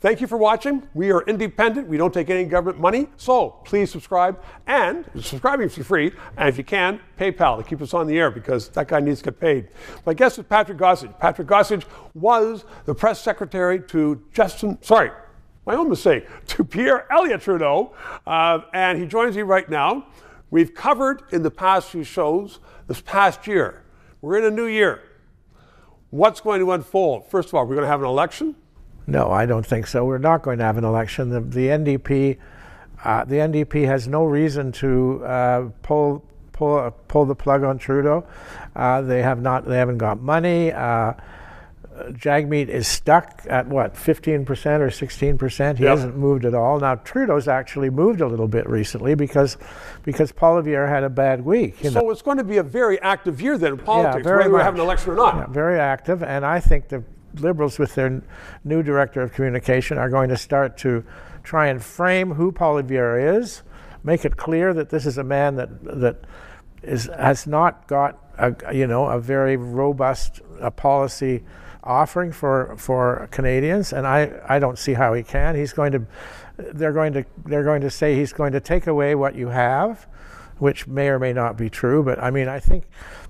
Thank you for watching. We are independent. We don't take any government money. So please subscribe and subscribing is free. And if you can, PayPal to keep us on the air because that guy needs to get paid. My guest is Patrick Gossage. Patrick Gossage was the press secretary to Justin, sorry, my own mistake, to Pierre Elliott Trudeau. Uh, and he joins me right now. We've covered in the past few shows this past year. We're in a new year. What's going to unfold? First of all, we're going to have an election. No, I don't think so. We're not going to have an election. The, the NDP, uh, the NDP has no reason to uh, pull pull pull the plug on Trudeau. Uh, they have not. They haven't got money. Uh, Jagmeet is stuck at what, 15% or 16%? He yep. hasn't moved at all. Now Trudeau's actually moved a little bit recently because because Poilievre had a bad week. so know. it's going to be a very active year then in politics, yeah, whether we have an election or not. Yeah, very active, and I think the Liberals, with their new director of communication, are going to start to try and frame who Poilievre is, make it clear that this is a man that that is has not got a you know a very robust a policy offering for for Canadians, and I, I don't see how he can. He's going to they're going to they're going to say he's going to take away what you have, which may or may not be true. But I mean, I think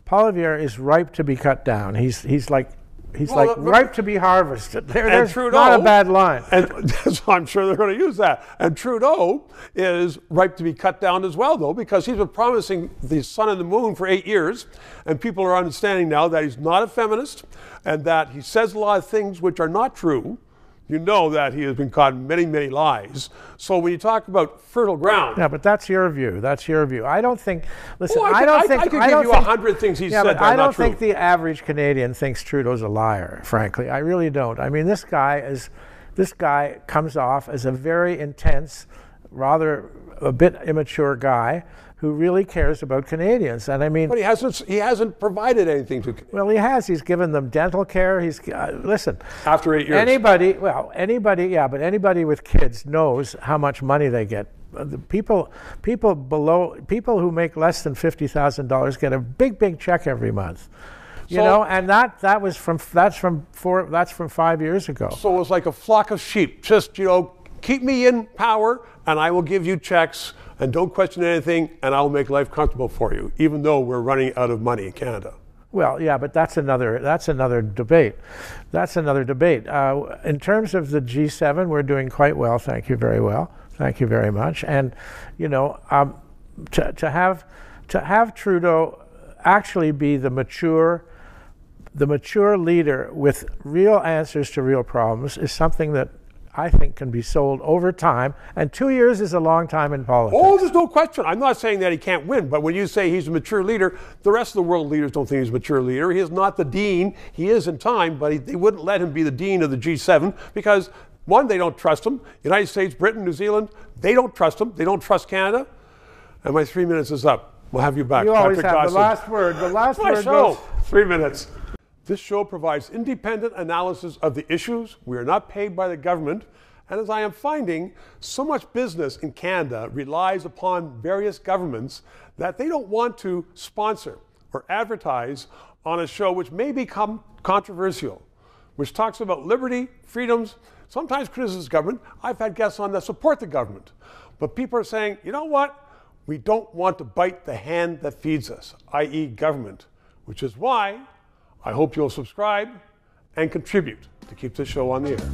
Poilievre is ripe to be cut down. He's he's like He's well, like ripe to be harvested. There, there's Trudeau, not a bad line. And so I'm sure they're going to use that. And Trudeau is ripe to be cut down as well, though, because he's been promising the sun and the moon for eight years, and people are understanding now that he's not a feminist, and that he says a lot of things which are not true you know that he has been caught in many, many lies. So when you talk about fertile ground, yeah, but that's your view. That's your view. I don't think. Listen, oh, I, I, don't I, think. I could I give you a hundred things he yeah, said. But I don't think the average Canadian thinks Trudeau's a liar. Frankly, I really don't. I mean, this guy is. This guy comes off as a very intense, rather a bit immature guy who really cares about Canadians. And I mean, but he hasn't he hasn't provided anything to. Well, he has. He's given them dental care. He's uh, listen. After eight years. Anybody, well, anybody, yeah, but anybody with kids knows how much money they get. Uh, the people, people below, people who make less than fifty thousand dollars get a big, big check every month. You so, know, and that that was from that's from four that's from five years ago. So it was like a flock of sheep. Just you know, keep me in power, and I will give you checks and don't question anything, and I'll make life comfortable for you, even though we're running out of money in Canada. Well, yeah, but that's another that's another debate. That's another debate. Uh, in terms of the G7, we're doing quite well. Thank you very well. Thank you very much. And you know, um, to to have to have Trudeau actually be the mature the mature leader with real answers to real problems is something that I think can be sold over time. And two years is a long time in politics. Oh, there's no question. I'm not saying that he can't win, but when you say he's a mature leader, the rest of the world leaders don't think he's a mature leader. He is not the dean. He is in time, but he, they wouldn't let him be the dean of the G7 because, one, they don't trust him. United States, Britain, New Zealand, they don't trust him. They don't trust Canada. And my three minutes is up. We'll have you back. You Patrick always have Gossage. the last word. The last my word show. Goes- three minutes. This show provides independent analysis of the issues. We are not paid by the government. And as I am finding, so much business in Canada relies upon various governments that they don't want to sponsor or advertise on a show which may become controversial, which talks about liberty, freedoms, sometimes criticizes government. I've had guests on that support the government. But people are saying, you know what? We don't want to bite the hand that feeds us, i.e., government, which is why I hope you'll subscribe and contribute to keep this show on the air.